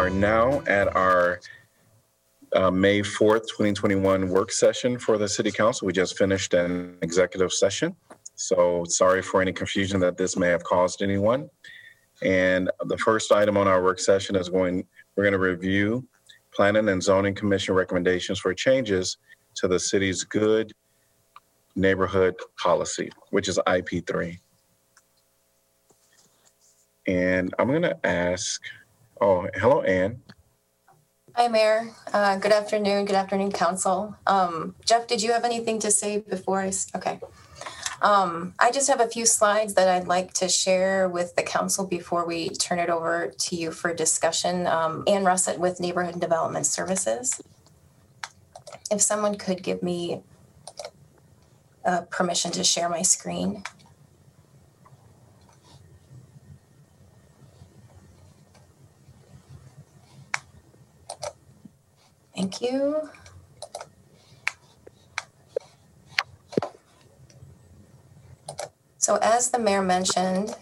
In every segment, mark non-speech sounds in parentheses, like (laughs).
are now at our uh, May 4th, 2021 work session for the city council. We just finished an executive session. So sorry for any confusion that this may have caused anyone. And the first item on our work session is going, we're going to review Planning and Zoning Commission recommendations for changes to the city's good neighborhood policy, which is IP3. And I'm going to ask, oh, hello, Anne. Hi, Mayor. Uh, Good afternoon. Good afternoon, Council. Um, Jeff, did you have anything to say before I, okay. Um, I just have a few slides that I'd like to share with the council before we turn it over to you for discussion. Um, Anne Russett with Neighborhood Development Services. If someone could give me uh, permission to share my screen. Thank you. So as the mayor mentioned,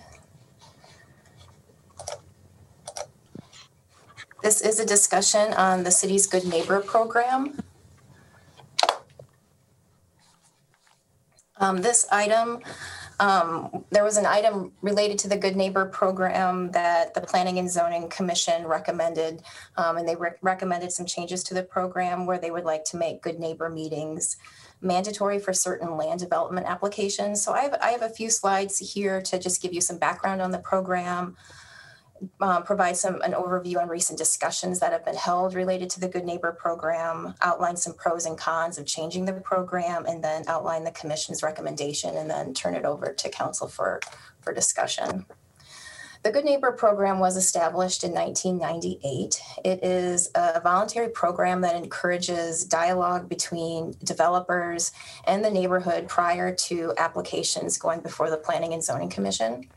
this is a discussion on the city's Good Neighbor program. Um, this item, um, there was an item related to the Good Neighbor program that the Planning and Zoning Commission recommended. Um, and they rec- recommended some changes to the program where they would like to make Good Neighbor meetings mandatory for certain land development applications. So I have, I have a few slides here to just give you some background on the program, uh, provide some, an overview on recent discussions that have been held related to the Good Neighbor program, outline some pros and cons of changing the program, and then outline the commission's recommendation, and then turn it over to council for, for discussion. The Good Neighbor program was established in 1998. It is a voluntary program that encourages dialogue between developers and the neighborhood prior to applications going before the Planning and Zoning Commission.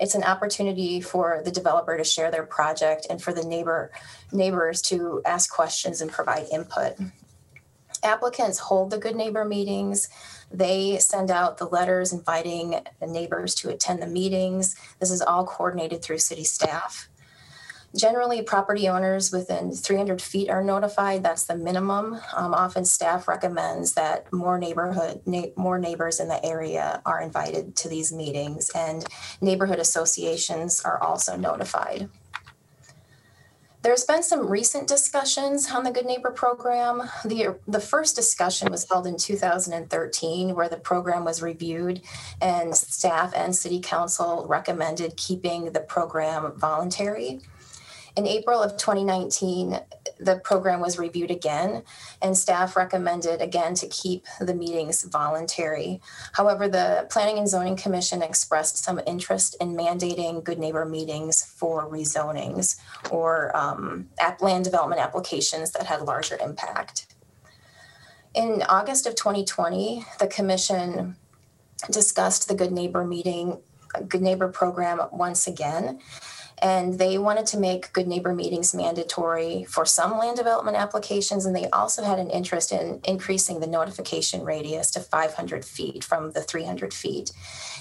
It's an opportunity for the developer to share their project and for the neighbor neighbors to ask questions and provide input. Applicants hold the Good Neighbor meetings. They send out the letters inviting the neighbors to attend the meetings. This is all coordinated through city staff. Generally, property owners within 300 feet are notified. That's the minimum. Um, often, staff recommends that more neighborhood, na- more neighbors in the area are invited to these meetings, and neighborhood associations are also notified. There's been some recent discussions on the Good Neighbor program. The, the first discussion was held in 2013, where the program was reviewed, and staff and city council recommended keeping the program voluntary. In April of 2019, the program was reviewed again, and staff recommended again to keep the meetings voluntary. However, the Planning and Zoning Commission expressed some interest in mandating good neighbor meetings for rezonings or um, land development applications that had larger impact. In August of 2020, the commission discussed the Good Neighbor meeting, Good Neighbor program once again. And they wanted to make Good Neighbor meetings mandatory for some land development applications. And they also had an interest in increasing the notification radius to 500 feet from the 300 feet.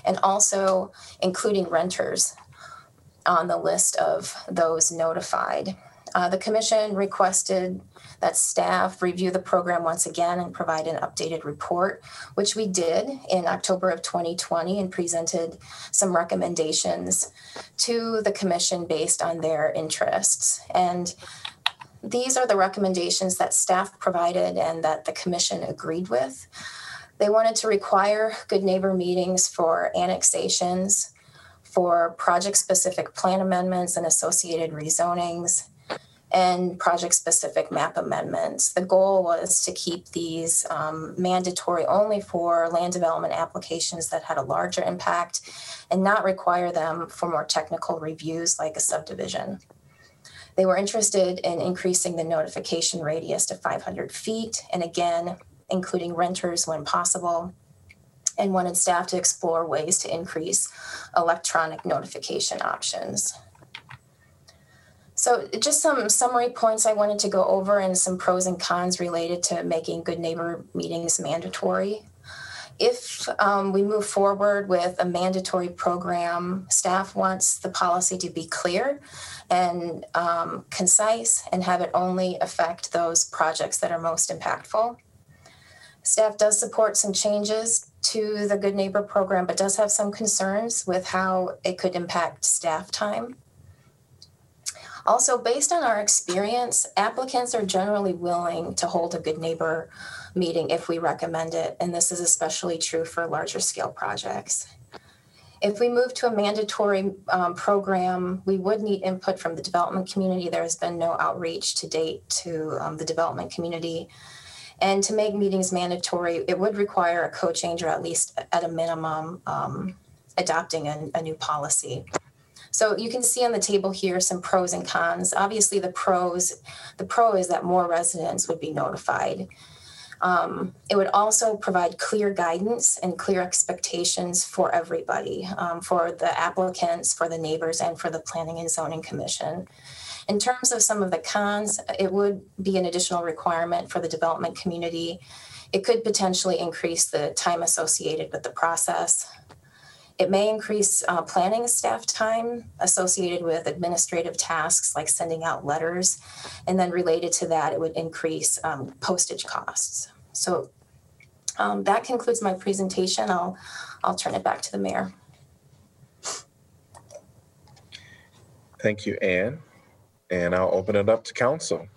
And also including renters on the list of those notified. Uh, the commission requested that staff review the program once again and provide an updated report, which we did in October of 2020 and presented some recommendations to the commission based on their interests. And these are the recommendations that staff provided and that the commission agreed with. They wanted to require good neighbor meetings for annexations, for project specific plan amendments and associated rezonings, and project specific map amendments. The goal was to keep these um, mandatory only for land development applications that had a larger impact and not require them for more technical reviews like a subdivision. They were interested in increasing the notification radius to 500 feet and again, including renters when possible. And wanted staff to explore ways to increase electronic notification options. So just some summary points I wanted to go over and some pros and cons related to making good neighbor meetings mandatory. If um, we move forward with a mandatory program, staff wants the policy to be clear and um, concise and have it only affect those projects that are most impactful. Staff does support some changes to the Good Neighbor program, but does have some concerns with how it could impact staff time. Also, based on our experience, applicants are generally willing to hold a Good Neighbor meeting if we recommend it, and this is especially true for larger scale projects. If we move to a mandatory um, program, we would need input from the development community. There has been no outreach to date to um, the development community. And to make meetings mandatory, it would require a code change or at least at a minimum um, adopting a, a new policy. So you can see on the table here some pros and cons. Obviously, the pros, the pro is that more residents would be notified. Um, it would also provide clear guidance and clear expectations for everybody, um, for the applicants, for the neighbors, and for the Planning and Zoning Commission. In terms of some of the cons, it would be an additional requirement for the development community. It could potentially increase the time associated with the process. It may increase uh, planning staff time associated with administrative tasks like sending out letters. And then related to that, it would increase um, postage costs. So um, that concludes my presentation. I'll, I'll turn it back to the mayor. Thank you, Anne. And I'll open it up to council.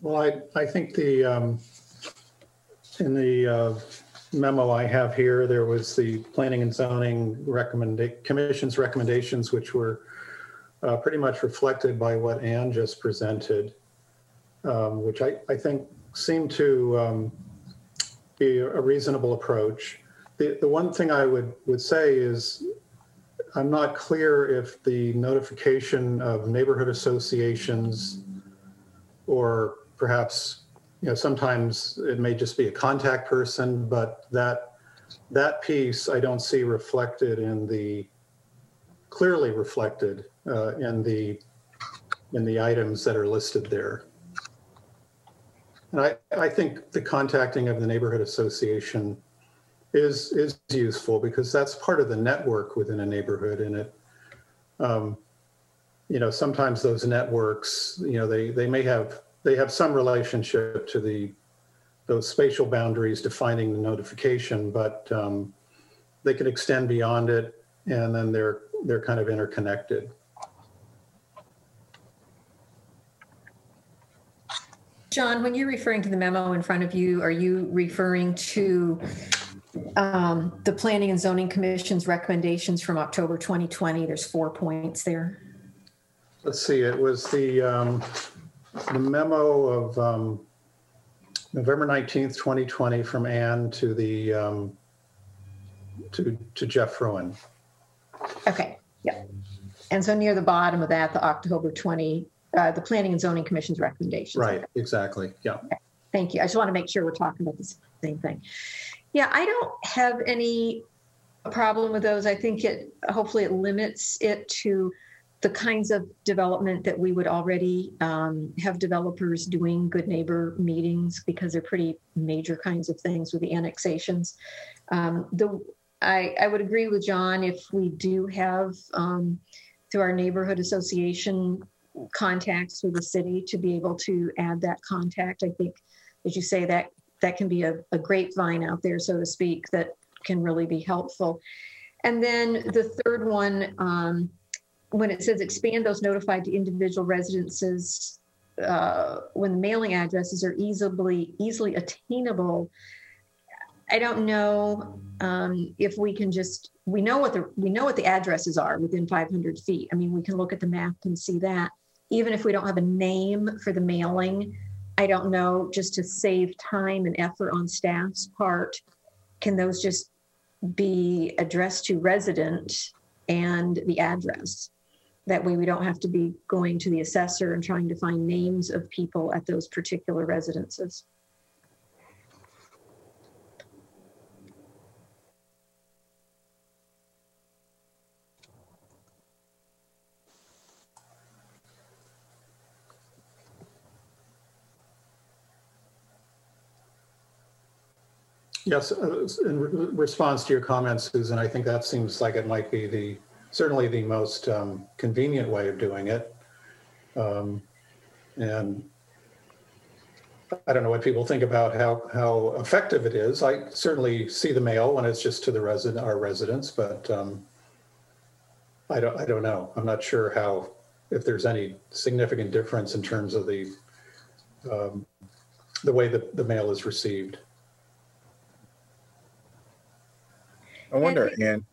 Well, I, I think the, um, in the uh, memo I have here, there was the planning and zoning recommend, commission's recommendations, which were uh, pretty much reflected by what Ann just presented, um, which I, I think seemed to um, be a reasonable approach. The, the one thing I would, would say is I'm not clear if the notification of neighborhood associations or perhaps, you know, sometimes it may just be a contact person, but that that piece I don't see reflected in the clearly reflected uh, in the in the items that are listed there. And I, I think the contacting of the neighborhood association is is useful because that's part of the network within a neighborhood and it um, you know sometimes those networks you know they they may have they have some relationship to the those spatial boundaries defining the notification but um, they can extend beyond it and then they're they're kind of interconnected John, when you're referring to the memo in front of you, are you referring to um, the Planning and Zoning Commission's recommendations from October 2020? There's four points there. let's see it was the um, the memo of um, november 19th 2020 from ann to the um, to to jeff Fruin. Okay, yeah. And so near the bottom of that, the October 20, uh, the Planning and Zoning Commission's recommendations. right exactly yeah Thank you. I just want to make sure we're talking about the same thing. Yeah, I don't have any problem with those. I think it hopefully it limits it to the kinds of development that we would already um, have developers doing good neighbor meetings because they're pretty major kinds of things with the annexations. Um, the I, I would agree with John if we do have um, through our neighborhood association contacts with the city to be able to add that contact. I think, as you say, that that can be a, a grapevine out there, so to speak, that can really be helpful. And then the third one, um, when it says expand those notified to individual residences uh, when the mailing addresses are easily easily attainable. I don't know um, if we can just we know what the we know what the addresses are within 500 feet. I mean, we can look at the map and see that. Even if we don't have a name for the mailing, I don't know. Just to save time and effort on staff's part, can those just be addressed to resident and the address? that way we don't have to be going to the assessor and trying to find names of people at those particular residences. Yes, uh, in response to your comments, Susan, I think that seems like it might be the certainly the most um, convenient way of doing it. Um, And I don't know what people think about how, how effective it is. I certainly see the mail when it's just to the resident, our residents, but um, I don't, I don't know. I'm not sure how, if there's any significant difference in terms of the, um, the way that the mail is received. I wonder, Ann,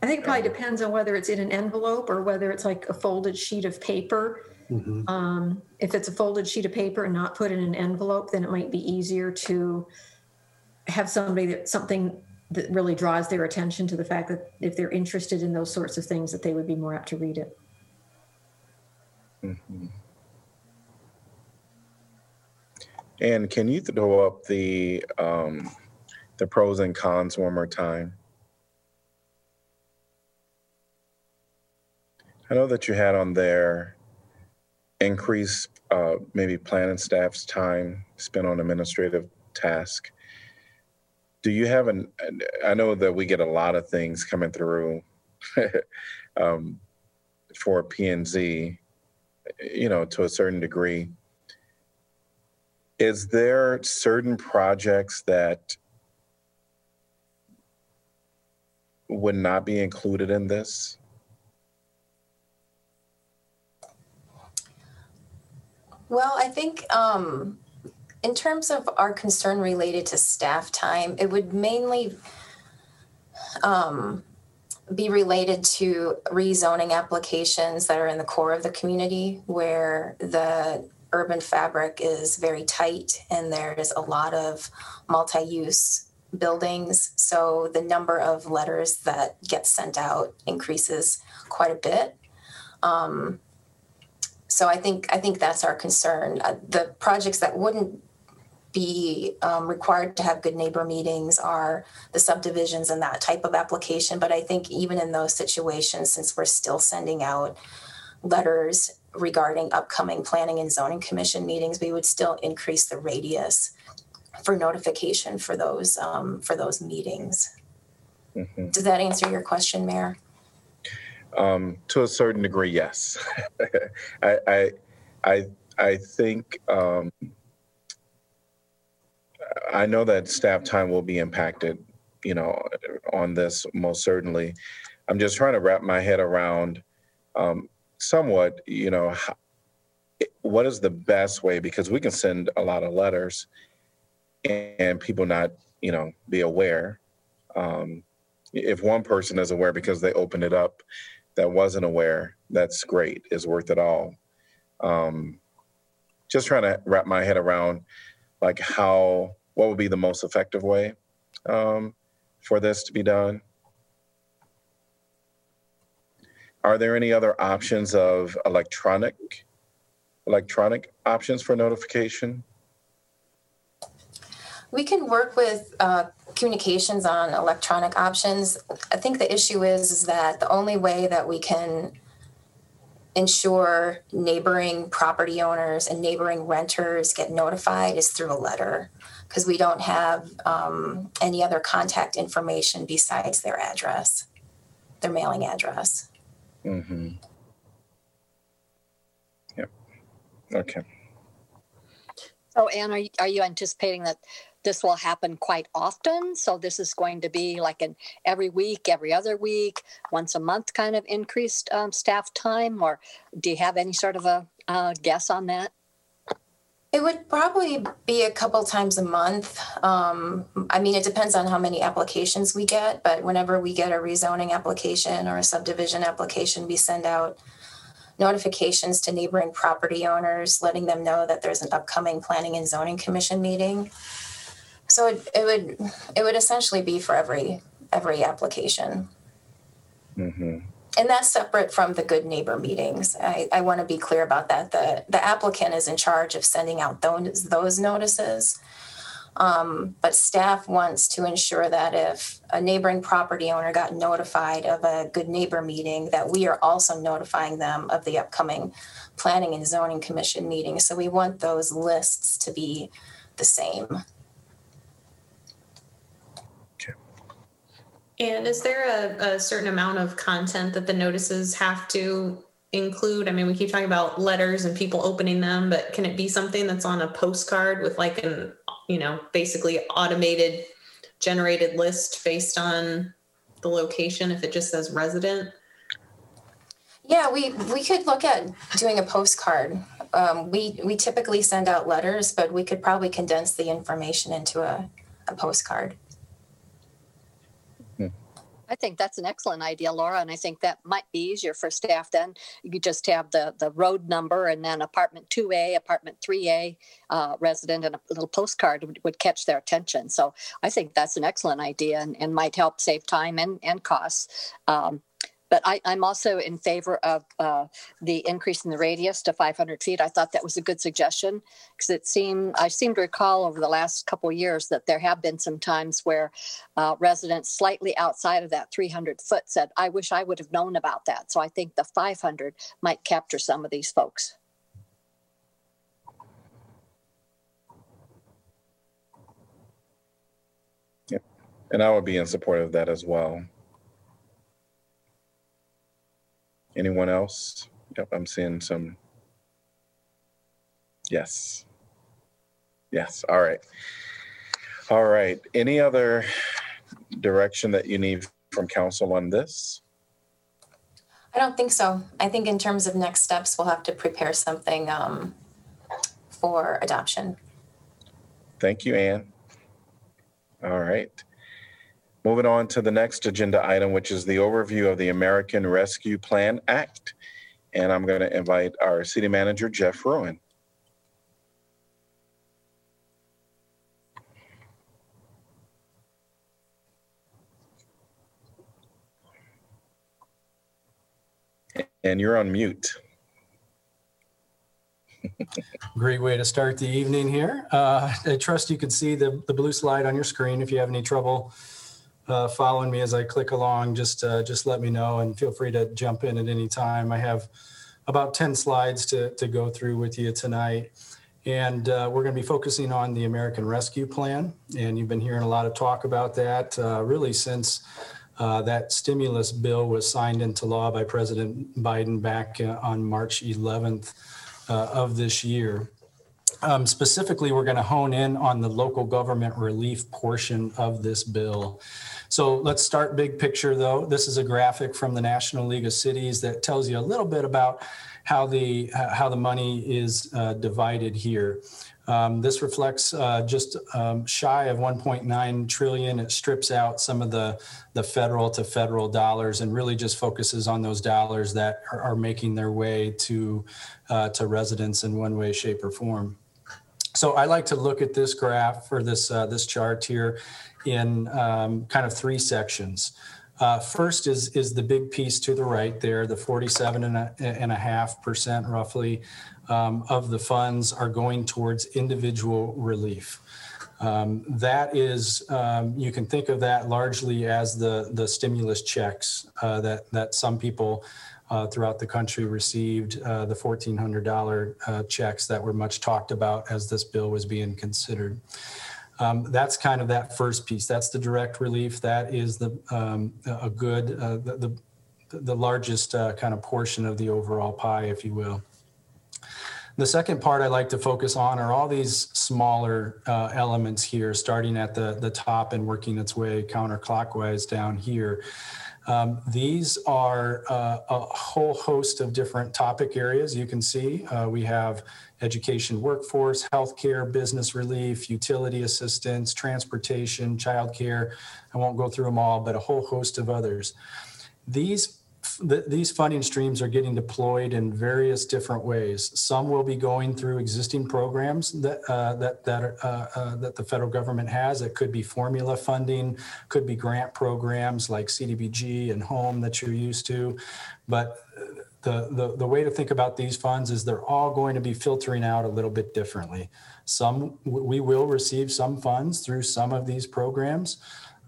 I think it probably depends on whether it's in an envelope or whether it's like a folded sheet of paper. Mhm. Um, if it's a folded sheet of paper and not put in an envelope, then it might be easier to have somebody that something that really draws their attention to the fact that if they're interested in those sorts of things, that they would be more apt to read it. Mhm. And can you throw up the, um, the pros and cons one more time? I know that you had on there increase, uh, maybe planning staff's time spent on administrative task. Do you have an, I know that we get a lot of things coming through, (laughs) um, for P and Z you know, to a certain degree. Is there certain projects that would not be included in this? Well, I think um, in terms of our concern related to staff time, it would mainly um, be related to rezoning applications that are in the core of the community where the urban fabric is very tight and there's a lot of multi-use buildings. So the number of letters that get sent out increases quite a bit. Um, so I think I think that's our concern. Uh, the projects that wouldn't be um, required to have good neighbor meetings are the subdivisions and that type of application. But I think even in those situations, since we're still sending out letters regarding upcoming planning and zoning commission meetings, we would still increase the radius for notification for those um, for those meetings. Mhm. Does that answer your question, Mayor? Um, to a certain degree, yes. (laughs) I, I, I, I think, um, I know that staff time will be impacted, you know, on this most certainly. I'm just trying to wrap my head around, um, somewhat, you know, how, what is the best way? Because we can send a lot of letters and people not, you know, be aware. Um, if one person is aware because they open it up that wasn't aware, that's great. is worth it all. Um, just trying to wrap my head around like how what would be the most effective way um, for this to be done. Are there any other options of electronic electronic options for notification? We can work with uh, communications on electronic options. I think the issue is, is that the only way that we can ensure neighboring property owners and neighboring renters get notified is through a letter because we don't have um, any other contact information besides their address, their mailing address. Mm-hmm. Yep. Okay. So Anne, are you, are you anticipating that this will happen quite often? So this is going to be like an every week, every other week, once a month kind of increased um, staff time? Or do you have any sort of a uh, guess on that? It would probably be a couple times a month. Um, I mean, it depends on how many applications we get, but whenever we get a rezoning application or a subdivision application, we send out notifications to neighboring property owners, letting them know that there's an upcoming planning and zoning commission meeting. So it, it would it would essentially be for every every application. Mm-hmm. And that's separate from the good neighbor meetings. I, I want to be clear about that. The, the applicant is in charge of sending out those, those notices. Um, but staff wants to ensure that if a neighboring property owner got notified of a good neighbor meeting, that we are also notifying them of the upcoming planning and zoning commission meeting. So we want those lists to be the same. And is there a, a certain amount of content that the notices have to include? I mean, we keep talking about letters and people opening them, but can it be something that's on a postcard with like an, you know, basically automated generated list based on the location if it just says resident? Yeah, we, we could look at doing a postcard. Um, we, we typically send out letters, but we could probably condense the information into a, a postcard. I think that's an excellent idea, Laura, and I think that might be easier for staff then. You just have the, the road number and then apartment 2A, apartment 3A uh, resident, and a little postcard would, would catch their attention. So I think that's an excellent idea and, and might help save time and, and costs. Um, but I, I'm also in favor of uh, the increase in the radius to 500 feet. I thought that was a good suggestion because it seemed I seem to recall over the last couple years that there have been some times where uh, residents slightly outside of that 300 foot said, "I wish I would have known about that." So I think the 500 might capture some of these folks. And I would be in support of that as well. Anyone else? Yep, I'm seeing some. Yes. Yes, all right. All right, any other direction that you need from council on this? I don't think so. I think in terms of next steps, we'll have to prepare something um, for adoption. Thank you, Anne. All right. Moving on to the next agenda item, which is the overview of the American Rescue Plan Act. And I'm going to invite our city manager, Jeff Fruin. And you're on mute. Great way to start the evening here. Uh, I trust you can see the, the blue slide on your screen. If you have any trouble uh, following me as I click along, just uh, just let me know and feel free to jump in at any time. I have about 10 slides to, to go through with you tonight. And uh, we're going to be focusing on the American Rescue Plan. And you've been hearing a lot of talk about that uh, really since uh, that stimulus bill was signed into law by President Biden back uh, on March 11th uh, of this year. Um, specifically, we're going to hone in on the local government relief portion of this bill. So let's start big picture though. This is a graphic from the National League of Cities that tells you a little bit about how the how the money is uh, divided here. Um, this reflects uh, just um, shy of 1.9 trillion. It strips out some of the the federal to federal dollars and really just focuses on those dollars that are, are making their way to uh, to residents in one way, shape, or form. So I like to look at this graph or this uh, this chart here in um, kind of three sections. Uh, first is is the big piece to the right there, the 47 and a, and a half percent roughly um, of the funds are going towards individual relief. Um, that is, um, you can think of that largely as the the stimulus checks uh, that that some people uh, throughout the country received, uh, the $1,400 uh, checks that were much talked about as this bill was being considered. Um, that's kind of that first piece. That's the direct relief. That is the um, a good uh, the, the the largest uh, kind of portion of the overall pie, if you will. The second part I like to focus on are all these smaller uh, elements here, starting at the, the top and working its way counterclockwise down here. Um, these are uh, a whole host of different topic areas. You can see uh, we have education, workforce, healthcare, business relief, utility assistance, transportation, childcare. I won't go through them all, but a whole host of others. These th- these funding streams are getting deployed in various different ways. Some will be going through existing programs that uh, that that are, uh, uh, that the federal government has. It could be formula funding, could be grant programs like CDBG and Home that you're used to, but the, the, the way to think about these funds is they're all going to be filtering out a little bit differently. Some we will receive some funds through some of these programs.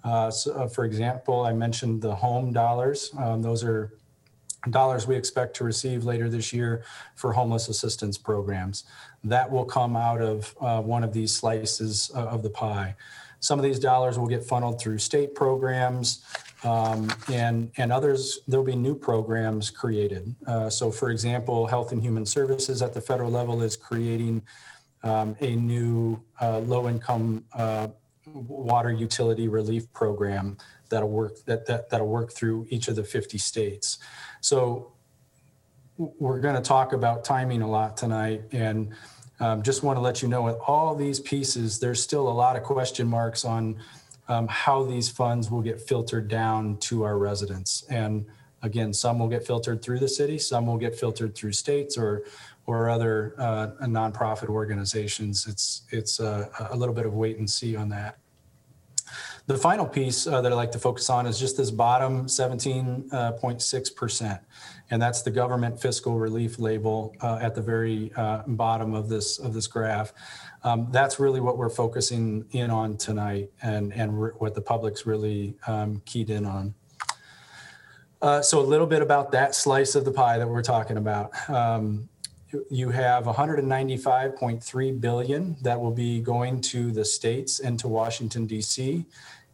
Uh, so, uh, for example, I mentioned the home dollars. Um, those are dollars we expect to receive later this year for homeless assistance programs. That will come out of uh, one of these slices of the pie. Some of these dollars will get funneled through state programs. Um, and, and others, there'll be new programs created. Uh, so for example, Health and Human Services at the federal level is creating um, a new uh, low-income uh, water utility relief program that'll work that, that that'll work through each of the 50 states. So we're going to talk about timing a lot tonight, and um, just want to let you know with all these pieces, there's still a lot of question marks on um, how these funds will get filtered down to our residents. And again, some will get filtered through the city, some will get filtered through states or or other uh, nonprofit organizations. It's it's a, little bit of wait and see on that. The final piece uh, that I like to focus on is just this bottom 17.6%. And that's the government fiscal relief label uh, at the very uh, bottom of this of this graph. Um, that's really what we're focusing in on tonight and, and re- what the public's really um, keyed in on. Uh, so a little bit about that slice of the pie that we're talking about. Um, you- you have 195.3 billion that will be going to the states and to Washington DC.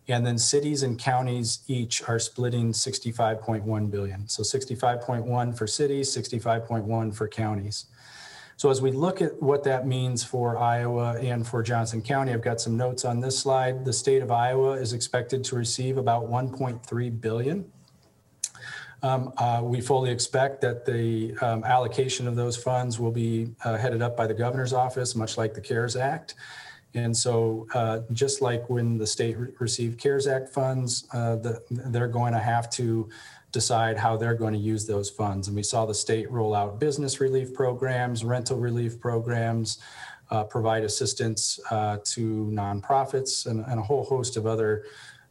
And then cities and counties each are splitting 65.1 billion. So 65.1 for cities, 65.1 for counties. So as we look at what that means for Iowa and for Johnson County, I've got some notes on this slide. The state of Iowa is expected to receive about 1.3 billion. Um, uh, we fully expect that the um, allocation of those funds will be uh, headed up by the governor's office, much like the CARES Act. And so, uh, just like when the state re- received CARES Act funds, uh, the, they're going to have to decide how they're going to use those funds. And we saw the state roll out business relief programs, rental relief programs, uh, provide assistance uh, to nonprofits, and, and a whole host of other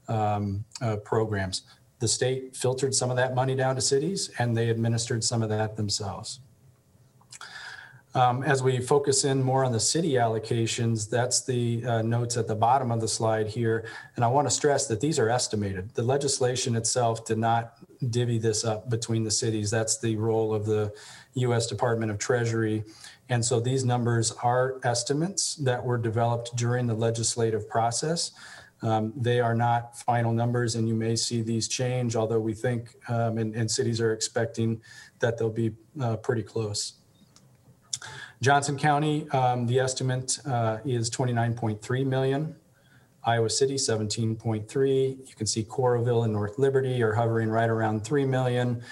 um, uh, programs. The state filtered some of that money down to cities, and they administered some of that themselves. Um, as we focus in more on the city allocations, that's the uh, notes at the bottom of the slide here. And I want to stress that these are estimated. The legislation itself did not divvy this up between the cities. That's the role of the U.S. Department of Treasury. And so these numbers are estimates that were developed during the legislative process. Um, they are not final numbers, and you may see these change, although we think, um, and, and cities are expecting that they'll be uh, pretty close. Johnson County, um, the estimate uh, is 29.3 million. Iowa City, 17.3. You can see Coralville and North Liberty are hovering right around 3 million.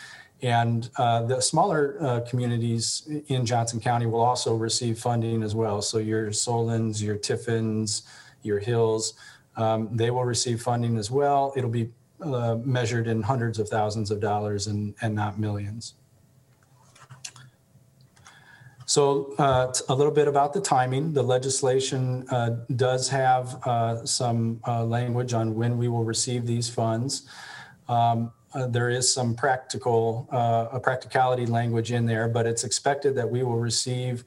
And uh, the smaller uh, communities in Johnson County will also receive funding as well. So your Solons, your Tiffins, your Hills, um, they will receive funding as well. It'll be uh, measured in hundreds of thousands of dollars and, and not millions. So uh, a little bit about the timing. The legislation uh, does have uh, some uh, language on when we will receive these funds. Um, uh, there is some practical, uh, a practicality language in there, but it's expected that we will receive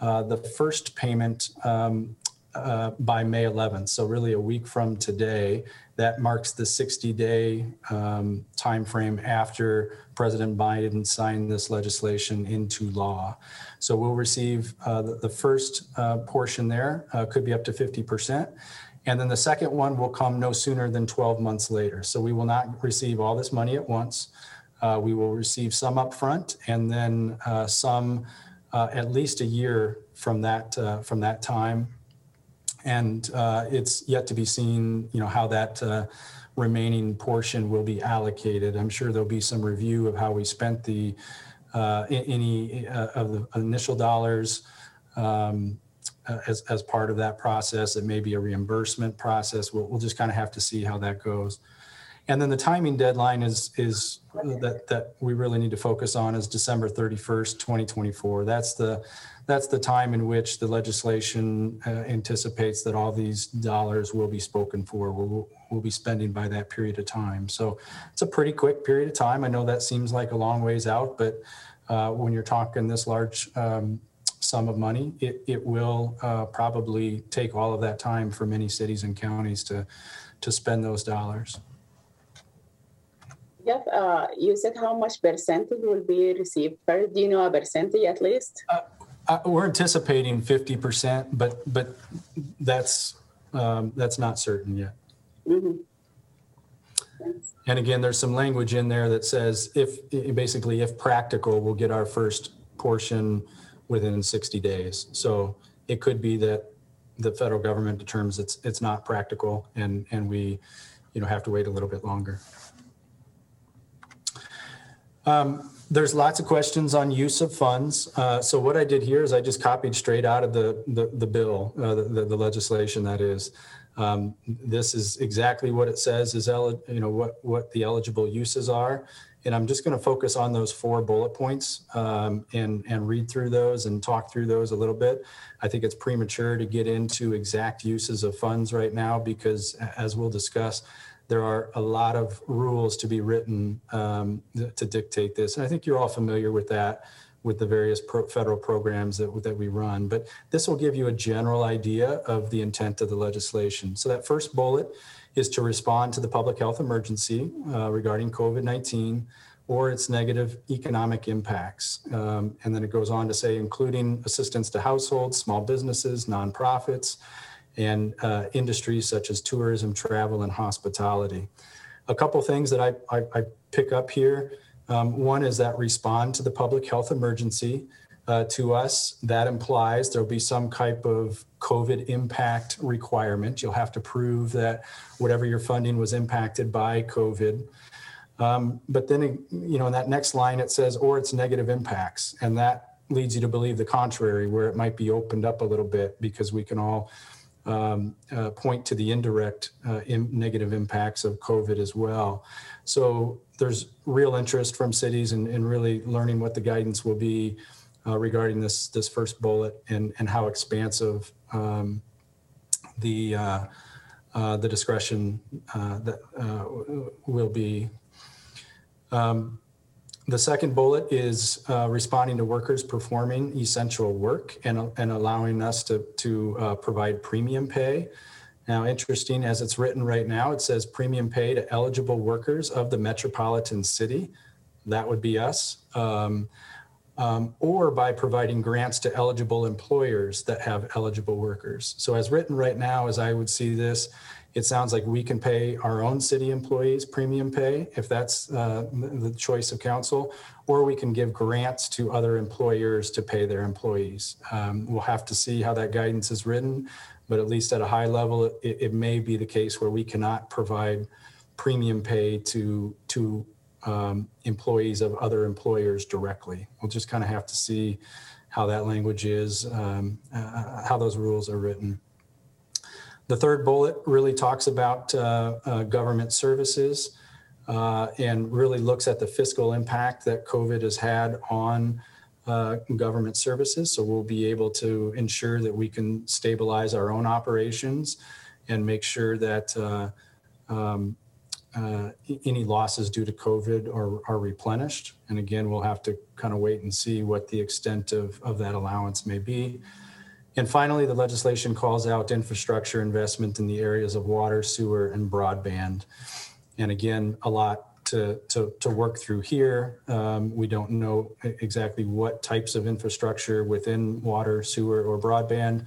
the first payment um, uh, by May 11th. So really a week from today, that marks the 60-day um, timeframe after President Biden signed this legislation into law. So we'll receive uh, the, the first uh, portion there, uh, could be up to 50%. And then the second one will come no sooner than 12 months later. So we will not receive all this money at once. Uh, we will receive some upfront and then uh, some at least a year from that from that time. And uh, it's yet to be seen, you know, how that uh, remaining portion will be allocated. I'm sure there'll be some review of how we spent the uh, any uh, of the initial dollars um, uh, as, as part of that process. It may be a reimbursement process. We'll, we'll just kind of have to see how that goes. And then the timing deadline is, is that, that we really need to focus on is December 31st, 2024. That's the, that's the time in which the legislation uh, anticipates that all these dollars will be spoken for, will, will be spending by that period of time. So it's a pretty quick period of time. I know that seems like a long ways out, but uh, when you're talking this large um, sum of money, it, it will uh, probably take all of that time for many cities and counties to, to spend those dollars. Jeff, uh, you said how much percentage will be received first. Do you know a percentage at least? Uh, we're anticipating 50%, but, but that's, um, that's not certain yet. Mhm. And again, there's some language in there that says if, basically, if practical, we'll get our first portion within 60 days. So it could be that the federal government determines it's, it's not practical and, and we, you know, have to wait a little bit longer. Um, There's lots of questions on use of funds. Uh, So what I did here is I just copied straight out of the, the, the bill, uh, the, the legislation that is. Um, This is exactly what it says is, eli- you know, what, what the eligible uses are. And I'm just going to focus on those four bullet points um, and, and read through those and talk through those a little bit. I think it's premature to get into exact uses of funds right now because as we'll discuss, there are a lot of rules to be written um, to dictate this. And I think you're all familiar with that with the various pro- federal programs that, that we run. But this will give you a general idea of the intent of the legislation. So that first bullet is to respond to the public health emergency uh, regarding COVID-19 or its negative economic impacts. Um, and then it goes on to say, including assistance to households, small businesses, nonprofits, and uh, industries such as tourism, travel, and hospitality. A couple things that I, I, I pick up here. Um, one is that respond to the public health emergency. Uh, to us, that implies there'll be some type of COVID impact requirement. You'll have to prove that whatever your funding was impacted by COVID. Um, but then, you know, in that next line, it says, or its negative impacts. And that leads you to believe the contrary, where it might be opened up a little bit because we can all um, uh, point to the indirect uh, in negative impacts of COVID as well. So there's real interest from cities in, in really learning what the guidance will be uh, regarding this this first bullet and and how expansive um, the uh, uh, the discretion uh, that will be. Um, the second bullet is uh, responding to workers performing essential work and, and allowing us to, to uh, provide premium pay. Now, interesting, as it's written right now, it says premium pay to eligible workers of the metropolitan city. That would be us. Um, um, or by providing grants to eligible employers that have eligible workers. So, as written right now, as I would see this, it sounds like we can pay our own city employees premium pay if that's uh, the choice of council, or we can give grants to other employers to pay their employees. Um, we'll have to see how that guidance is written, but at least at a high level, it, it may be the case where we cannot provide premium pay to to um, employees of other employers directly. We'll just kind of have to see how that language is, um, uh, how those rules are written. The third bullet really talks about uh, uh, government services uh, and really looks at the fiscal impact that COVID has had on uh, government services. So we'll be able to ensure that we can stabilize our own operations and make sure that uh, um, uh, any losses due to COVID are, are replenished. And again, we'll have to kind of wait and see what the extent of, of that allowance may be. And finally, the legislation calls out infrastructure investment in the areas of water, sewer, and broadband. And again, a lot to, to, to work through here. Um, we don't know exactly what types of infrastructure within water, sewer, or broadband,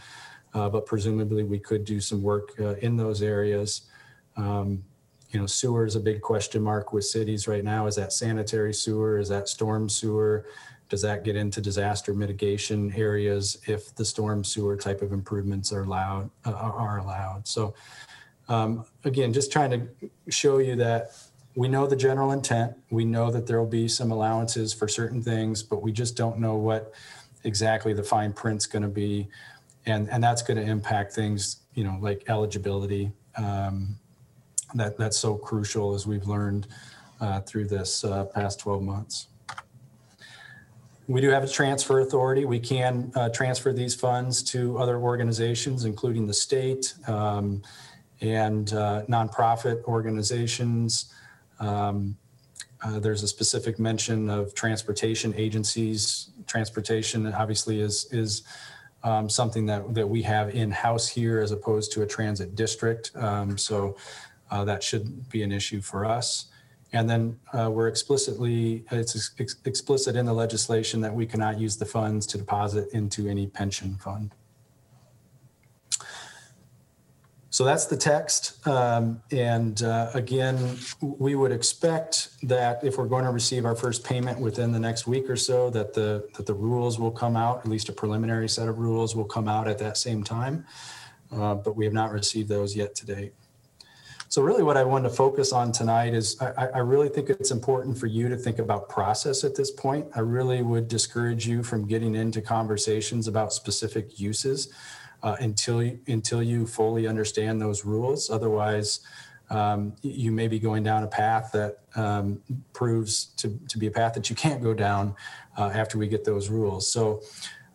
uh, but presumably we could do some work uh, in those areas. Um, you know, sewer is a big question mark with cities right now. Is that sanitary sewer? Is that storm sewer? Does that get into disaster mitigation areas if the storm sewer type of improvements are allowed? Uh, are allowed. So, um, again, just trying to show you that we know the general intent. We know that there will be some allowances for certain things, but we just don't know what exactly the fine print's going to be, and and that's going to impact things, you know, like eligibility. Um, that that's so crucial as we've learned uh, through this uh, past 12 months. We do have a transfer authority. We can uh, transfer these funds to other organizations, including the state um, and uh, nonprofit organizations. Um, uh, there's a specific mention of transportation agencies. Transportation obviously is is um, something that that we have in house here as opposed to a transit district. Um, so uh, that shouldn't be an issue for us. And then uh, we're explicitly, it's ex- explicit in the legislation that we cannot use the funds to deposit into any pension fund. So that's the text. Um, and uh, again, we would expect that if we're going to receive our first payment within the next week or so, that the that the rules will come out. At least a preliminary set of rules will come out at that same time. Uh, but we have not received those yet to date. So really, what I wanted to focus on tonight is I, I really think it's important for you to think about process at this point. I really would discourage you from getting into conversations about specific uses uh, until you, until you fully understand those rules. Otherwise, um, you may be going down a path that um, proves to, to be a path that you can't go down uh, after we get those rules. So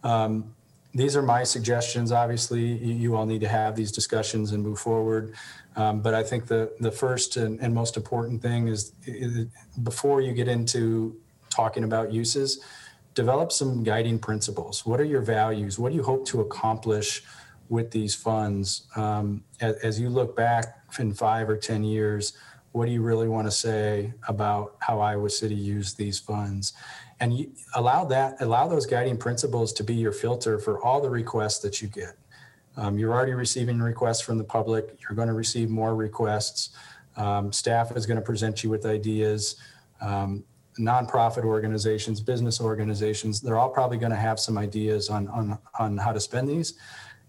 um, these are my suggestions. Obviously, you, you all need to have these discussions and move forward. Um, but I think the the first and, and most important thing is, is before you get into talking about uses, develop some guiding principles. What are your values? What do you hope to accomplish with these funds? Um, as, as you look back in five or 10 years, what do you really want to say about how Iowa City used these funds? And allow that, allow those guiding principles to be your filter for all the requests that you get. Um, you're already receiving requests from the public. You're going to receive more requests. Um, staff is going to present you with ideas. Um, nonprofit organizations, business organizations, they're all probably going to have some ideas on, on, on how to spend these.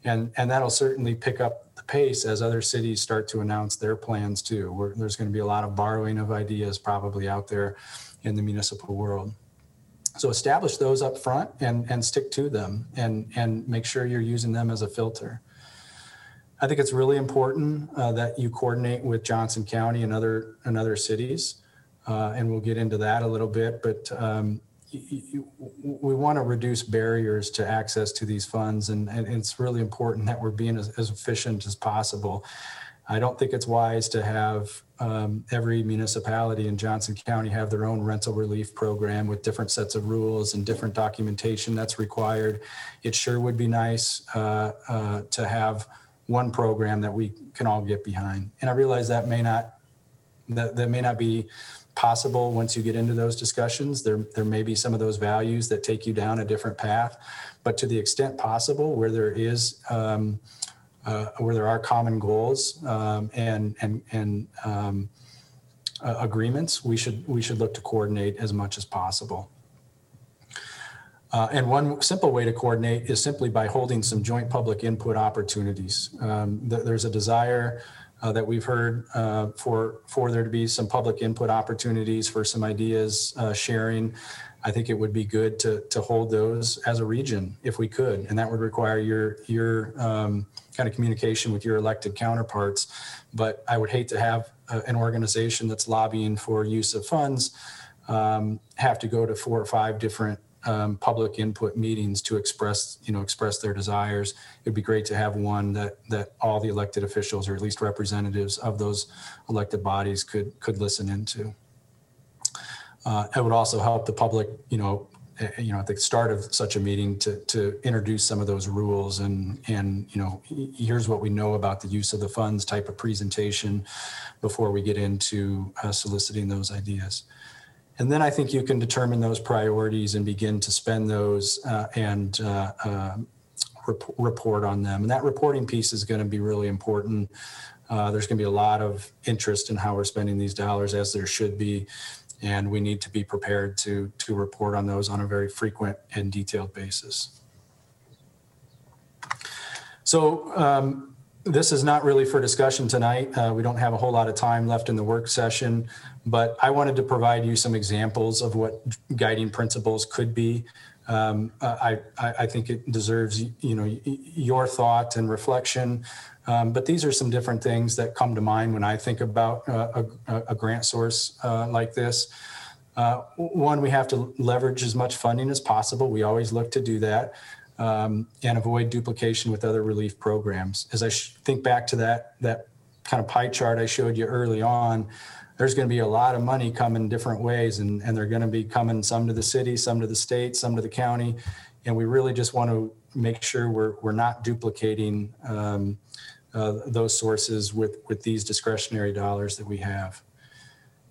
And, and that'll certainly pick up the pace as other cities start to announce their plans too. There's going to be a lot of borrowing of ideas probably out there in the municipal world. So establish those up front and, and stick to them and, and make sure you're using them as a filter. I think it's really important uh, that you coordinate with Johnson County and other and other cities, uh, and we'll get into that a little bit. But um, we want to reduce barriers to access to these funds, and, and it's really important that we're being as, as efficient as possible. I don't think it's wise to have um, every municipality in Johnson County have their own rental relief program with different sets of rules and different documentation that's required. It sure would be nice uh, uh, to have one program that we can all get behind. And I realize that may not that, that may not be possible once you get into those discussions. There there may be some of those values that take you down a different path, but to the extent possible, where there is um, uh, where there are common goals um, and and and um, uh, agreements, we should we should look to coordinate as much as possible. Uh, and one simple way to coordinate is simply by holding some joint public input opportunities. Um, th- there's a desire uh, that we've heard uh, for for there to be some public input opportunities for some ideas uh, sharing. I think it would be good to to hold those as a region if we could, and that would require your your um, kind of communication with your elected counterparts. But I would hate to have a, an organization that's lobbying for use of funds um, have to go to four or five different um, public input meetings to express, you know, express their desires. It'd be great to have one that that all the elected officials, or at least representatives of those elected bodies, could could listen into. Uh, it would also help the public, you know, eh, you know, at the start of such a meeting to to introduce some of those rules and and you know, here's what we know about the use of the funds type of presentation before we get into uh, soliciting those ideas. And then I think you can determine those priorities and begin to spend those uh, and uh, uh, rep- report on them. And that reporting piece is going to be really important. Uh, there's going to be a lot of interest in how we're spending these dollars, as there should be, and we need to be prepared to to report on those on a very frequent and detailed basis. So. Um, this is not really for discussion tonight. Uh, we don't have a whole lot of time left in the work session, but I wanted to provide you some examples of what guiding principles could be. Um, I, I, think it deserves you know your thought and reflection. Um, but these are some different things that come to mind when I think about uh, a, a, grant source uh, like this. Uh, one, we have to leverage as much funding as possible. We always look to do that um, and avoid duplication with other relief programs. As I sh- think back to that that kind of pie chart I showed you early on, there's going to be a lot of money coming different ways, and, and they're going to be coming some to the city, some to the state, some to the county, and we really just want to make sure we're we're not duplicating um, those sources with with these discretionary dollars that we have.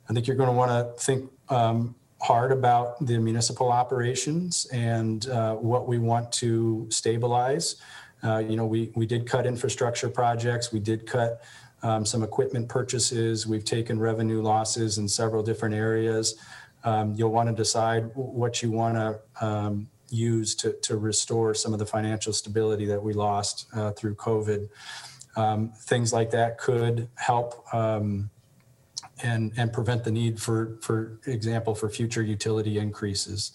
I think you're going to want to think um, hard about the municipal operations and uh, what we want to stabilize Uh, you know, we, we did cut infrastructure projects. We did cut um, some equipment purchases. We've taken revenue losses in several different areas. Um, you'll want to decide what you want to um, use to, to restore some of the financial stability that we lost uh, through COVID. Um, things like that could help um, and, and prevent the need for, for example, for future utility increases.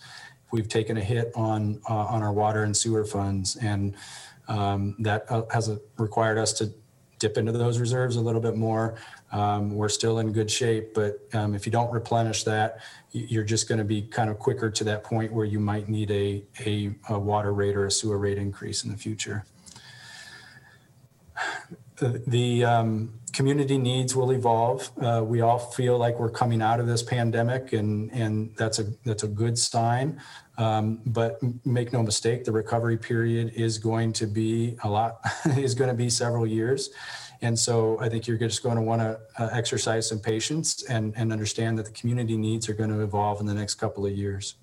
We've taken a hit on, uh, on our water and sewer funds and um, that uh, has uh, required us to dip into those reserves a little bit more. Um, we're still in good shape, but um, if you don't replenish that, you're just going to be kind of quicker to that point where you might need a, a, a water rate or a sewer rate increase in the future. The, um, community needs will evolve. Uh, we all feel like we're coming out of this pandemic, and and that's a that's a good sign. Um, but make no mistake, the recovery period is going to be a lot, (laughs) is going to be several years. And so I think you're just going to want to uh, exercise some patience and, and understand that the community needs are going to evolve in the next couple of years.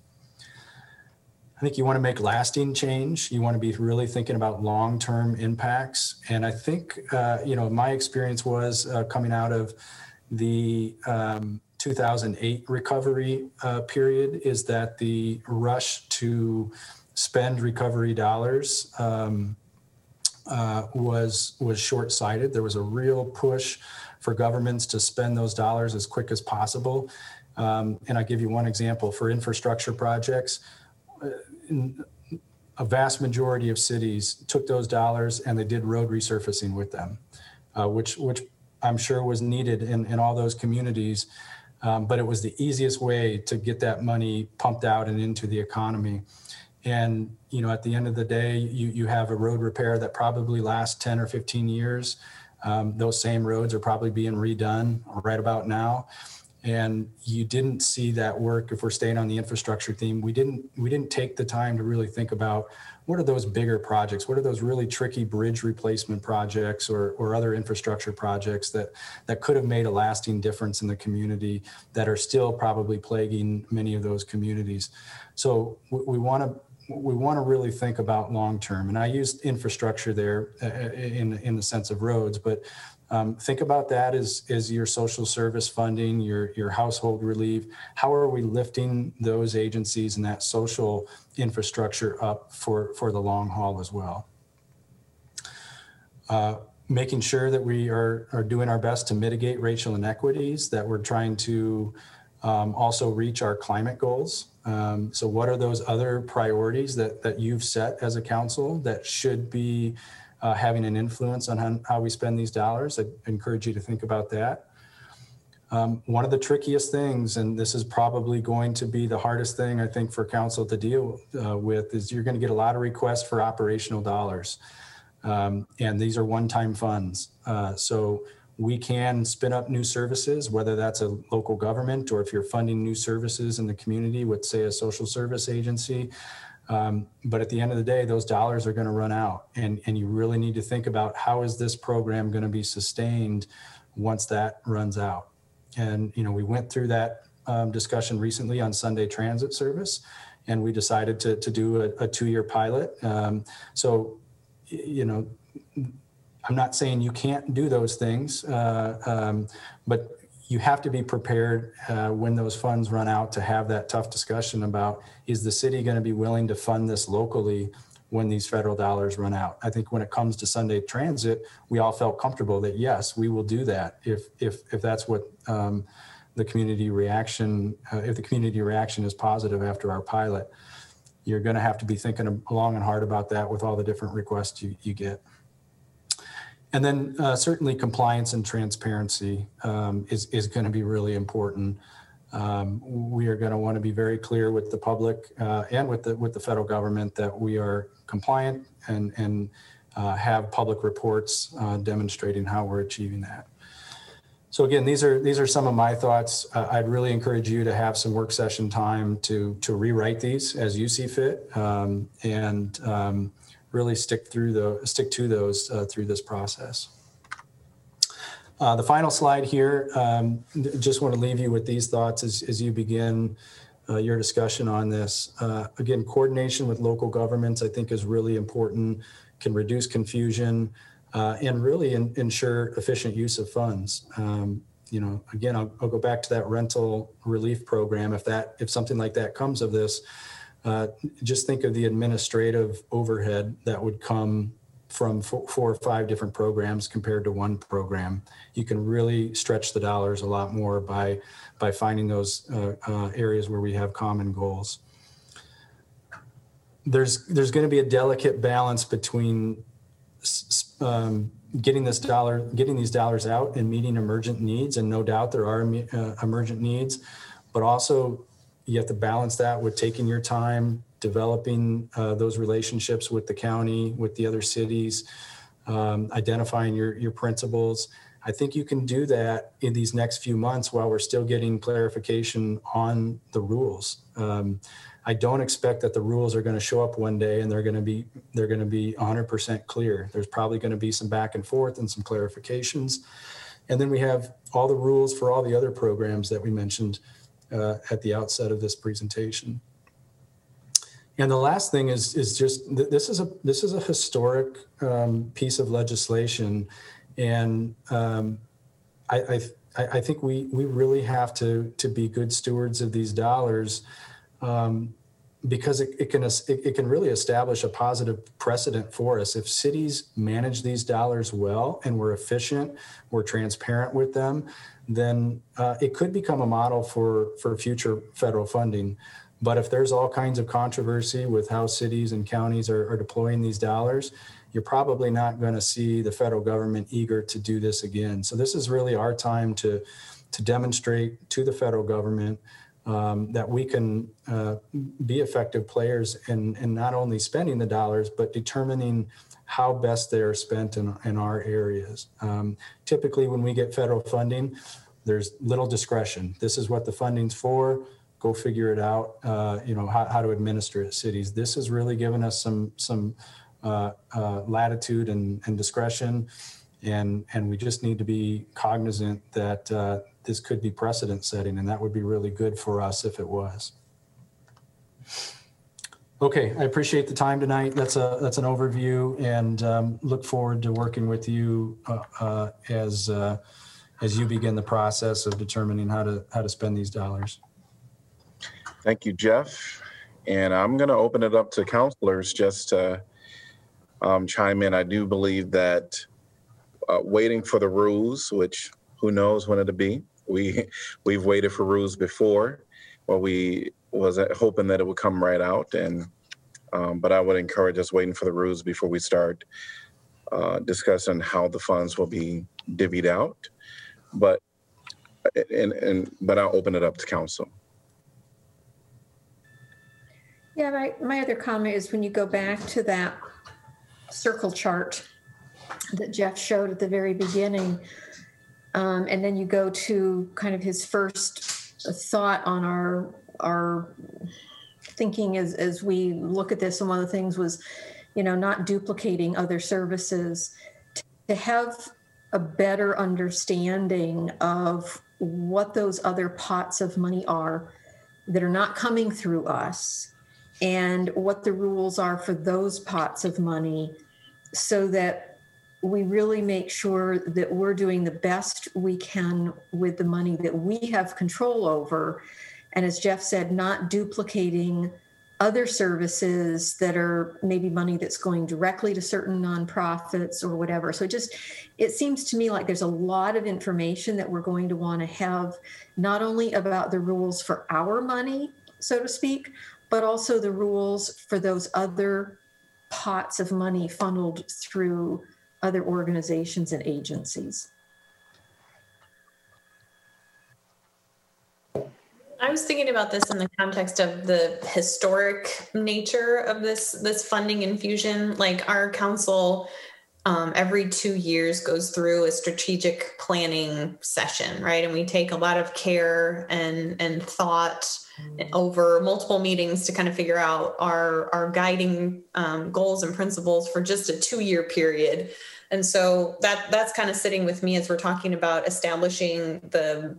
Think you want to make lasting change. You want to be really thinking about long-term impacts. And I think, uh, you know, my experience was uh, coming out of the um, 2008 recovery uh, period is that the rush to spend recovery dollars um, uh, was was short-sighted. There was a real push for governments to spend those dollars as quick as possible. Um, and I'll give you one example for infrastructure projects. A vast majority of cities took those dollars and they did road resurfacing with them, uh, which which I'm sure was needed in, in all those communities. Um, but it was the easiest way to get that money pumped out and into the economy. And you know, at the end of the day, you you have a road repair that probably lasts 10 or 15 years. Um, those same roads are probably being redone right about now. And you didn't see that work if we're staying on the infrastructure theme. We didn't we didn't take the time to really think about what are those bigger projects? What are those really tricky bridge replacement projects or, or other infrastructure projects that, that could have made a lasting difference in the community that are still probably plaguing many of those communities? So we, want to we want to really think about long term. And I used infrastructure there uh, in in the sense of roads, but um, think about that as as your social service funding, your your household relief. How are we lifting those agencies and that social infrastructure up for for the long haul as well? Uh, making sure that we are are doing our best to mitigate racial inequities, that we're trying to um, also reach our climate goals. Um, so, what are those other priorities that that you've set as a council that should be uh, having an influence on how, how we spend these dollars? I encourage you to think about that. Um, one of the trickiest things, and this is probably going to be the hardest thing I think for council to deal uh, with, is you're going to get a lot of requests for operational dollars, um, and these are one-time funds. Uh, so we can spin up new services, whether that's a local government or if you're funding new services in the community with, say, a social service agency. Um, but at the end of the day, those dollars are going to run out, and and you really need to think about how is this program going to be sustained once that runs out. And you know, we went through that um, discussion recently on Sunday transit service, and we decided to to do a, a two-year pilot. Um, so, you know, I'm not saying you can't do those things, uh, um, but you have to be prepared uh, when those funds run out to have that tough discussion about is the city going to be willing to fund this locally when these federal dollars run out. I think when it comes to Sunday Transit, we all felt comfortable that yes, we will do that if if if that's what um, the community reaction uh, if the community reaction is positive after our pilot. You're going to have to be thinking long and hard about that with all the different requests you, you get. And then uh, certainly compliance and transparency um, is, is going to be really important. Um, we are going to want to be very clear with the public uh, and with the with the federal government that we are compliant and and uh, have public reports uh, demonstrating how we're achieving that. So again, these are these are some of my thoughts. Uh, I'd really encourage you to have some work session time to to rewrite these as you see fit um, and um, really stick through the stick to those uh, through this process. Uh, the final slide here, um, just want to leave you with these thoughts as, as you begin uh, your discussion on this. Uh, again, coordination with local governments, I think, is really important, can reduce confusion, uh, and really in, ensure efficient use of funds. Um, you know, again, I'll, I'll, go back to that rental relief program. If that, if something like that comes of this, uh, just think of the administrative overhead that would come from four, four, or five different programs compared to one program. You can really stretch the dollars a lot more by by finding those uh, uh, areas where we have common goals. There's there's going to be a delicate balance between um, getting this dollar getting these dollars out and meeting emergent needs, and no doubt there are uh, emergent needs, but also you have to balance that with taking your time developing uh, those relationships with the county, with the other cities, um, identifying your, your principles. I think you can do that in these next few months while we're still getting clarification on the rules. Um, I don't expect that the rules are going to show up one day and they're going to be they're going to be 100% clear. There's probably going to be some back and forth and some clarifications. And then we have all the rules for all the other programs that we mentioned at the outset of this presentation. And the last thing is is just this is a this is a historic um, piece of legislation, and um, I, I, I think we we really have to to be good stewards of these dollars. Um, because it, it can it, it, can really establish a positive precedent for us if cities manage these dollars well and we're efficient we're transparent with them then uh, it could become a model for for future federal funding but if there's all kinds of controversy with how cities and counties are, are deploying these dollars, you're probably not going to see the federal government eager to do this again. So this is really our time to to demonstrate to the federal government um, that we can uh, be effective players in, in not only spending the dollars but determining how best they are spent in, in our areas. Um, typically, when we get federal funding, there's little discretion. This is what the funding's for go figure it out. Uh, you know how, how to administer it. Cities. This has really given us some some uh, uh, latitude and, and discretion, and and we just need to be cognizant that uh, this could be precedent setting, and that would be really good for us if it was. Okay, I appreciate the time tonight. That's a that's an overview, and um, look forward to working with you uh, uh, as as you begin the process of determining how to how to spend these dollars. Thank you, Jeff. And I'm going to open it up to councilors just to um, chime in. I do believe that uh, waiting for the rules, which who knows when it'll be. We (laughs) we've waited for rules before. Well, we was hoping that it would come right out, and um, but I would encourage us waiting for the rules before we start uh, discussing how the funds will be divvied out. But and and but I'll open it up to council. Yeah, my, my other comment is when you go back to that circle chart that Jeff showed at the very beginning, um, and then you go to kind of his first thought on our our thinking as as we look at this, and one of the things was, you know, not duplicating other services to have a better understanding of what those other pots of money are that are not coming through us and what the rules are for those pots of money so that we really make sure that we're doing the best we can with the money that we have control over. And as Jeff said, not duplicating other services that are maybe money that's going directly to certain nonprofits or whatever. So it just it seems to me like there's a lot of information that we're going to want to have not only about the rules for our money, so to speak, but also the rules for those other pots of money funneled through other organizations and agencies. I was thinking about this in the context of the historic nature of this this funding infusion. Like our council um, every two years goes through a strategic planning session, right? And we take a lot of care and and thought over multiple meetings to kind of figure out our our guiding um, goals and principles for just a two year period and so that that's kind of sitting with me as we're talking about establishing the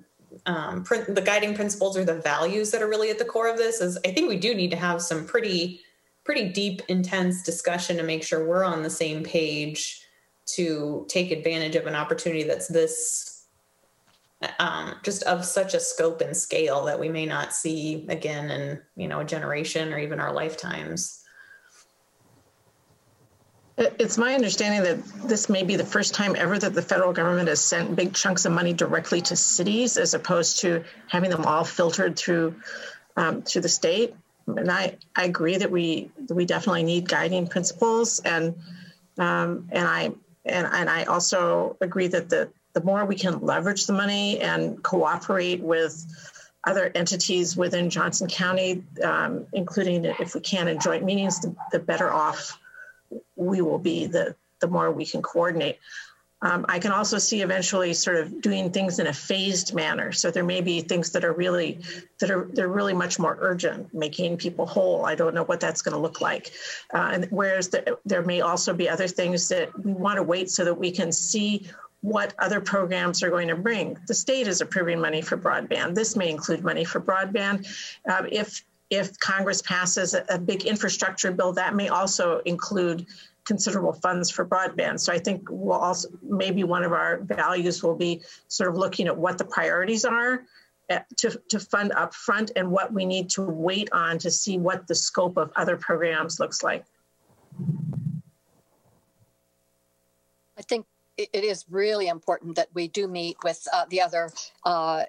um, prin- the guiding principles or the values that are really at the core of this is I think we do need to have some pretty pretty deep intense discussion to make sure we're on the same page to take advantage of an opportunity that's this um, just of such a scope and scale that we may not see again in you know a generation or even our lifetimes It's my understanding that this may be the first time ever that the federal government has sent big chunks of money directly to cities as opposed to having them all filtered through um, through the state. And I, I agree that we we definitely need guiding principles and um, and I and and I also agree that the the more we can leverage the money and cooperate with other entities within Johnson County, um, including if we can in joint meetings, the, the better off we will be, the, the more we can coordinate. Um, I can also see eventually sort of doing things in a phased manner. So there may be things that are really that are they're really much more urgent, making people whole. I don't know what that's going to look like. Uh, and whereas the, there may also be other things that we want to wait so that we can see what other programs are going to bring. The state is approving money for broadband. This may include money for broadband. Um, if if Congress passes a, a big infrastructure bill, that may also include considerable funds for broadband. So I think we'll also maybe one of our values will be sort of looking at what the priorities are uh, to, to fund upfront and what we need to wait on to see what the scope of other programs looks like. I think it, it is really important that we do meet with uh, the other uh,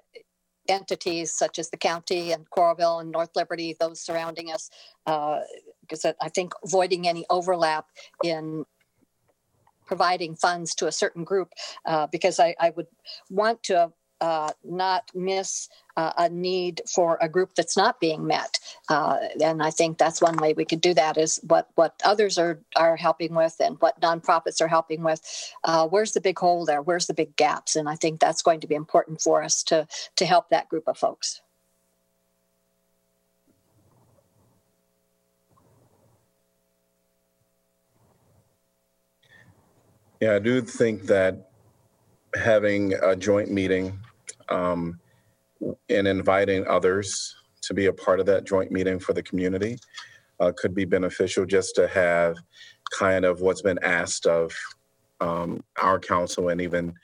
entities such as the county and Coralville and North Liberty, those surrounding us, because I think avoiding any overlap in providing funds to a certain group, uh, because I, I would want to uh, not miss uh, a need for a group that's not being met. Uh, and I think that's one way we could do that is what, what others are, are helping with and what nonprofits are helping with. Uh, where's the big hole there? Where's the big gaps? And I think that's going to be important for us to, to help that group of folks. Yeah, I do think that having a joint meeting um, and inviting others to be a part of that joint meeting for the community uh, could be beneficial just to have kind of what's been asked of um, our council and even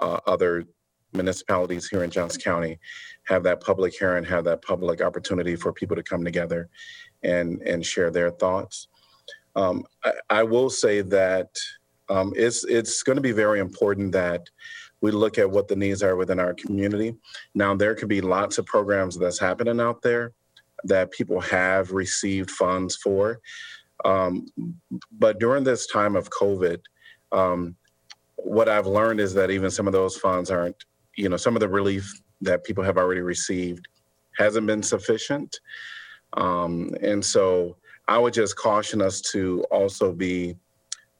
uh, other municipalities here in Johnson County have that public hearing, have that public opportunity for people to come together and and share their thoughts. Um, I, I will say that um, it's it's going to be very important that we look at what the needs are within our community. Now, there could be lots of programs that's happening out there that people have received funds for, um, but during this time of COVID, um, what I've learned is that even some of those funds aren't, you know, some of the relief that people have already received hasn't been sufficient, um, and so I would just caution us to also be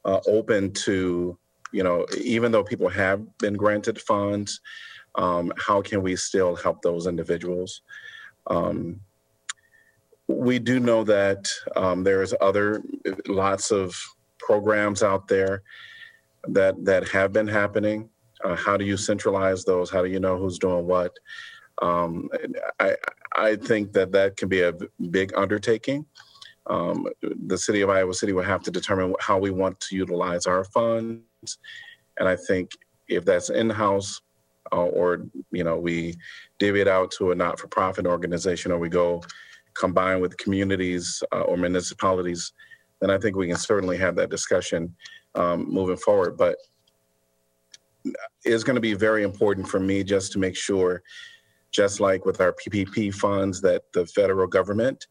uh, open to, you know, even though people have been granted funds, um, how can we still help those individuals? Um, we do know that um, there's other lots of programs out there that that have been happening. Uh, how do you centralize those? How do you know who's doing what? Um, I I think that that can be a big undertaking. Um, the city of Iowa City will have to determine how we want to utilize our funds, and I think if that's in-house uh, or you know we divvy it out to a not-for-profit organization or we go combine with communities uh, or municipalities, then I think we can certainly have that discussion um, moving forward. But it's going to be very important for me just to make sure, just like with our PPP funds that the federal government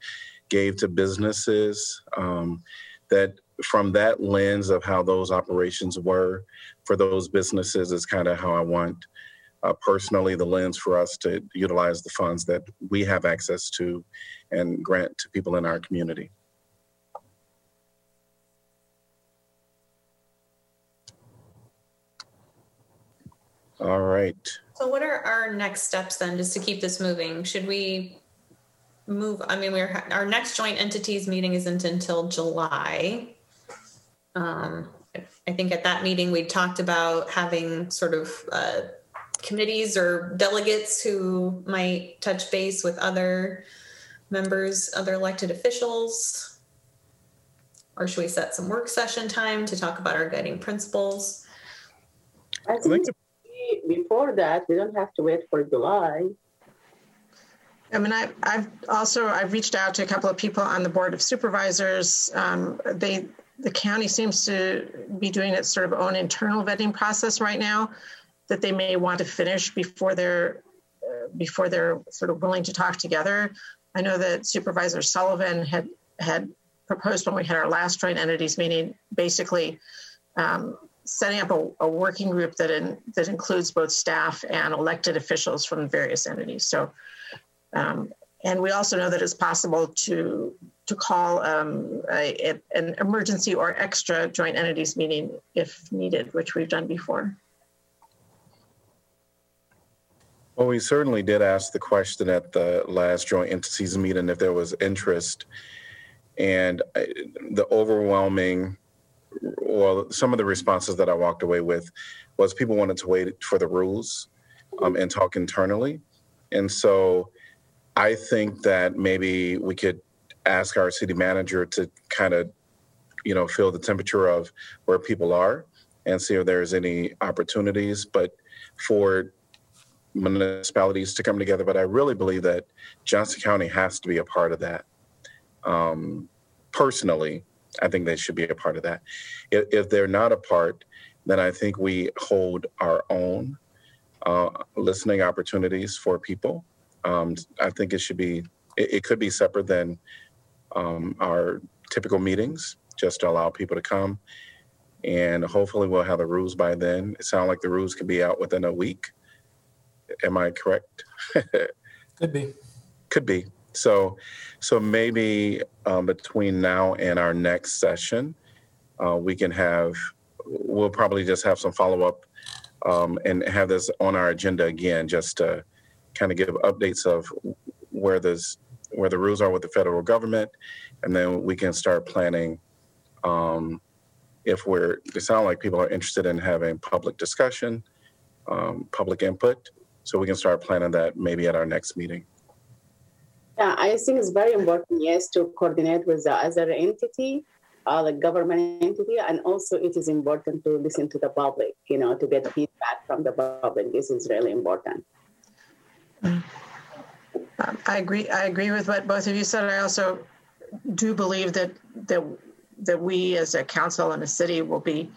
gave to businesses, um, that from that lens of how those operations were for those businesses is kind of how I want uh, personally the lens for us to utilize the funds that we have access to and grant to people in our community. All right. So what are our next steps then, just to keep this moving? Should we move, I mean, we're, our next joint entities meeting isn't until July. Um, I think at that meeting, we talked about having sort of, uh, committees or delegates who might touch base with other members, other elected officials? Or should we set some work session time to talk about our guiding principles? I think before that, we don't have to wait for July. I mean, I, I've also I've reached out to a couple of people on the board of supervisors. Um, they the county seems to be doing its sort of own internal vetting process right now that they may want to finish before they're uh, before they're sort of willing to talk together. I know that Supervisor Sullivan had had proposed when we had our last joint entities meeting, basically um, setting up a, a, working group that in, that includes both staff and elected officials from various entities. So, um, and we also know that it's possible to to call um, a, a, an emergency or extra joint entities meeting if needed, which we've done before. Well, we certainly did ask the question at the last joint entities meeting if there was interest. And uh, the overwhelming, well, some of the responses that I walked away with was people wanted to wait for the rules um, and talk internally. And so I think that maybe we could ask our city manager to kind of, you know, feel the temperature of where people are and see if there's any opportunities. But for municipalities to come together, but I really believe that Johnson County has to be a part of that. Um, personally, I think they should be a part of that. If, if, they're not a part, then I think we hold our own uh, listening opportunities for people. Um, I think it should be, it, it could be separate than um, our typical meetings, just to allow people to come. And hopefully we'll have the rules by then. It sounds like the rules could be out within a week. Am I correct? (laughs) Could be. Could be. So, so maybe um, between now and our next session, uh, we can have. We'll probably just have some follow up um, and have this on our agenda again, just to kind of give updates of where this where the rules are with the federal government, and then we can start planning. Um, if we're, it sounds like people are interested in having public discussion, um, public input, so we can start planning that maybe at our next meeting. Yeah, I think it's very important, yes, to coordinate with the other entity, uh, the government entity, and also it is important to listen to the public, you know, to get feedback from the public. This is really important. Um, I agree. I agree with what both of you said. I also do believe that that that we as a council and a city will be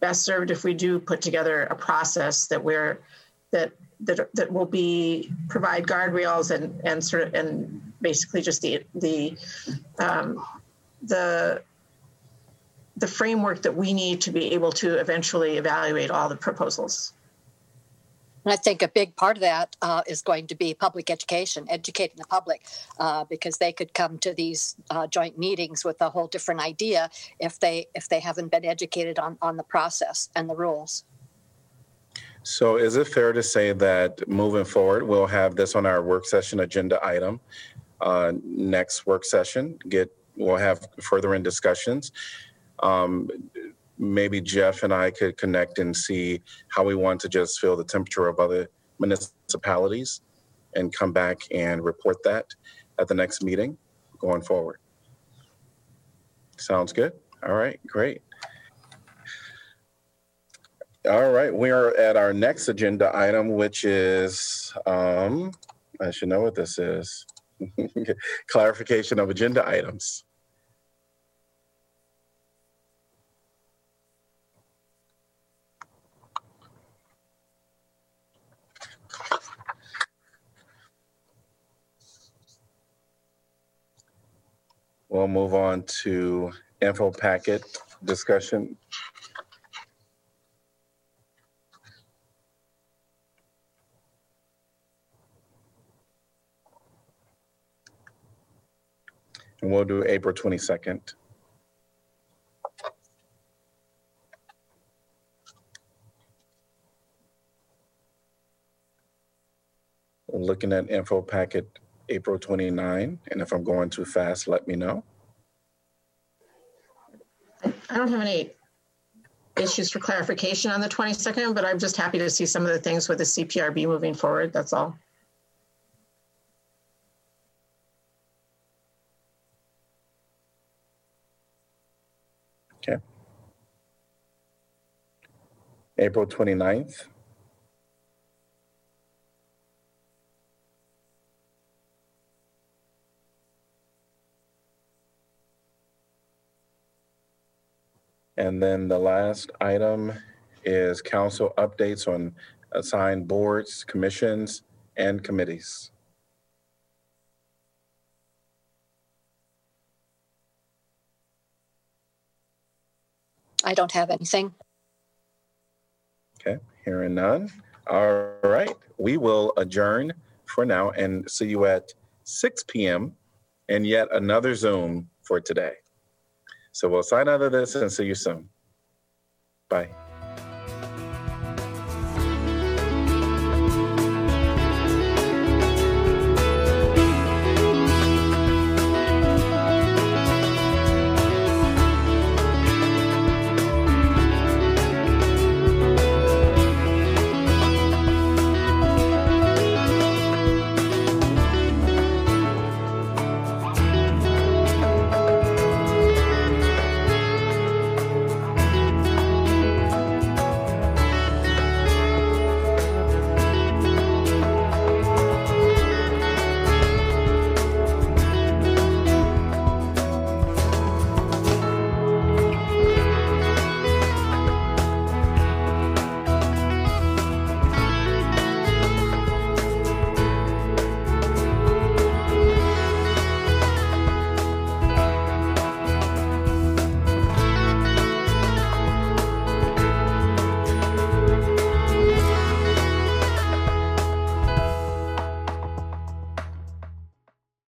best served if we do put together a process that we're that that, that will be provide guardrails and and sort of and basically just the the um, the the framework that we need to be able to eventually evaluate all the proposals. I think a big part of that uh, is going to be public education, educating the public, uh, because they could come to these uh, joint meetings with a whole different idea if they if they haven't been educated on on the process and the rules. So is it fair to say that moving forward, we'll have this on our work session agenda item? Uh, next work session, get we'll have further in discussions. Um, maybe Jeff and I could connect and see how we want to just feel the temperature of other municipalities and come back and report that at the next meeting going forward. Sounds good. All right, great. All right, we are at our next agenda item, which is, um, I should know what this is. (laughs) Clarification of agenda items. We'll move on to info packet discussion. And we'll do April 22nd. Looking at info packet April 29, and if I'm going too fast, let me know. I don't have any issues for clarification on the 22nd, but I'm just happy to see some of the things with the CPRB moving forward. That's all. Okay. April 29th. And then the last item is council updates on assigned boards, commissions, and committees. I don't have anything. Okay, hearing none. All right, we will adjourn for now and see you at 6 PM and yet another Zoom for today. So we'll sign out of this and see you soon. Bye.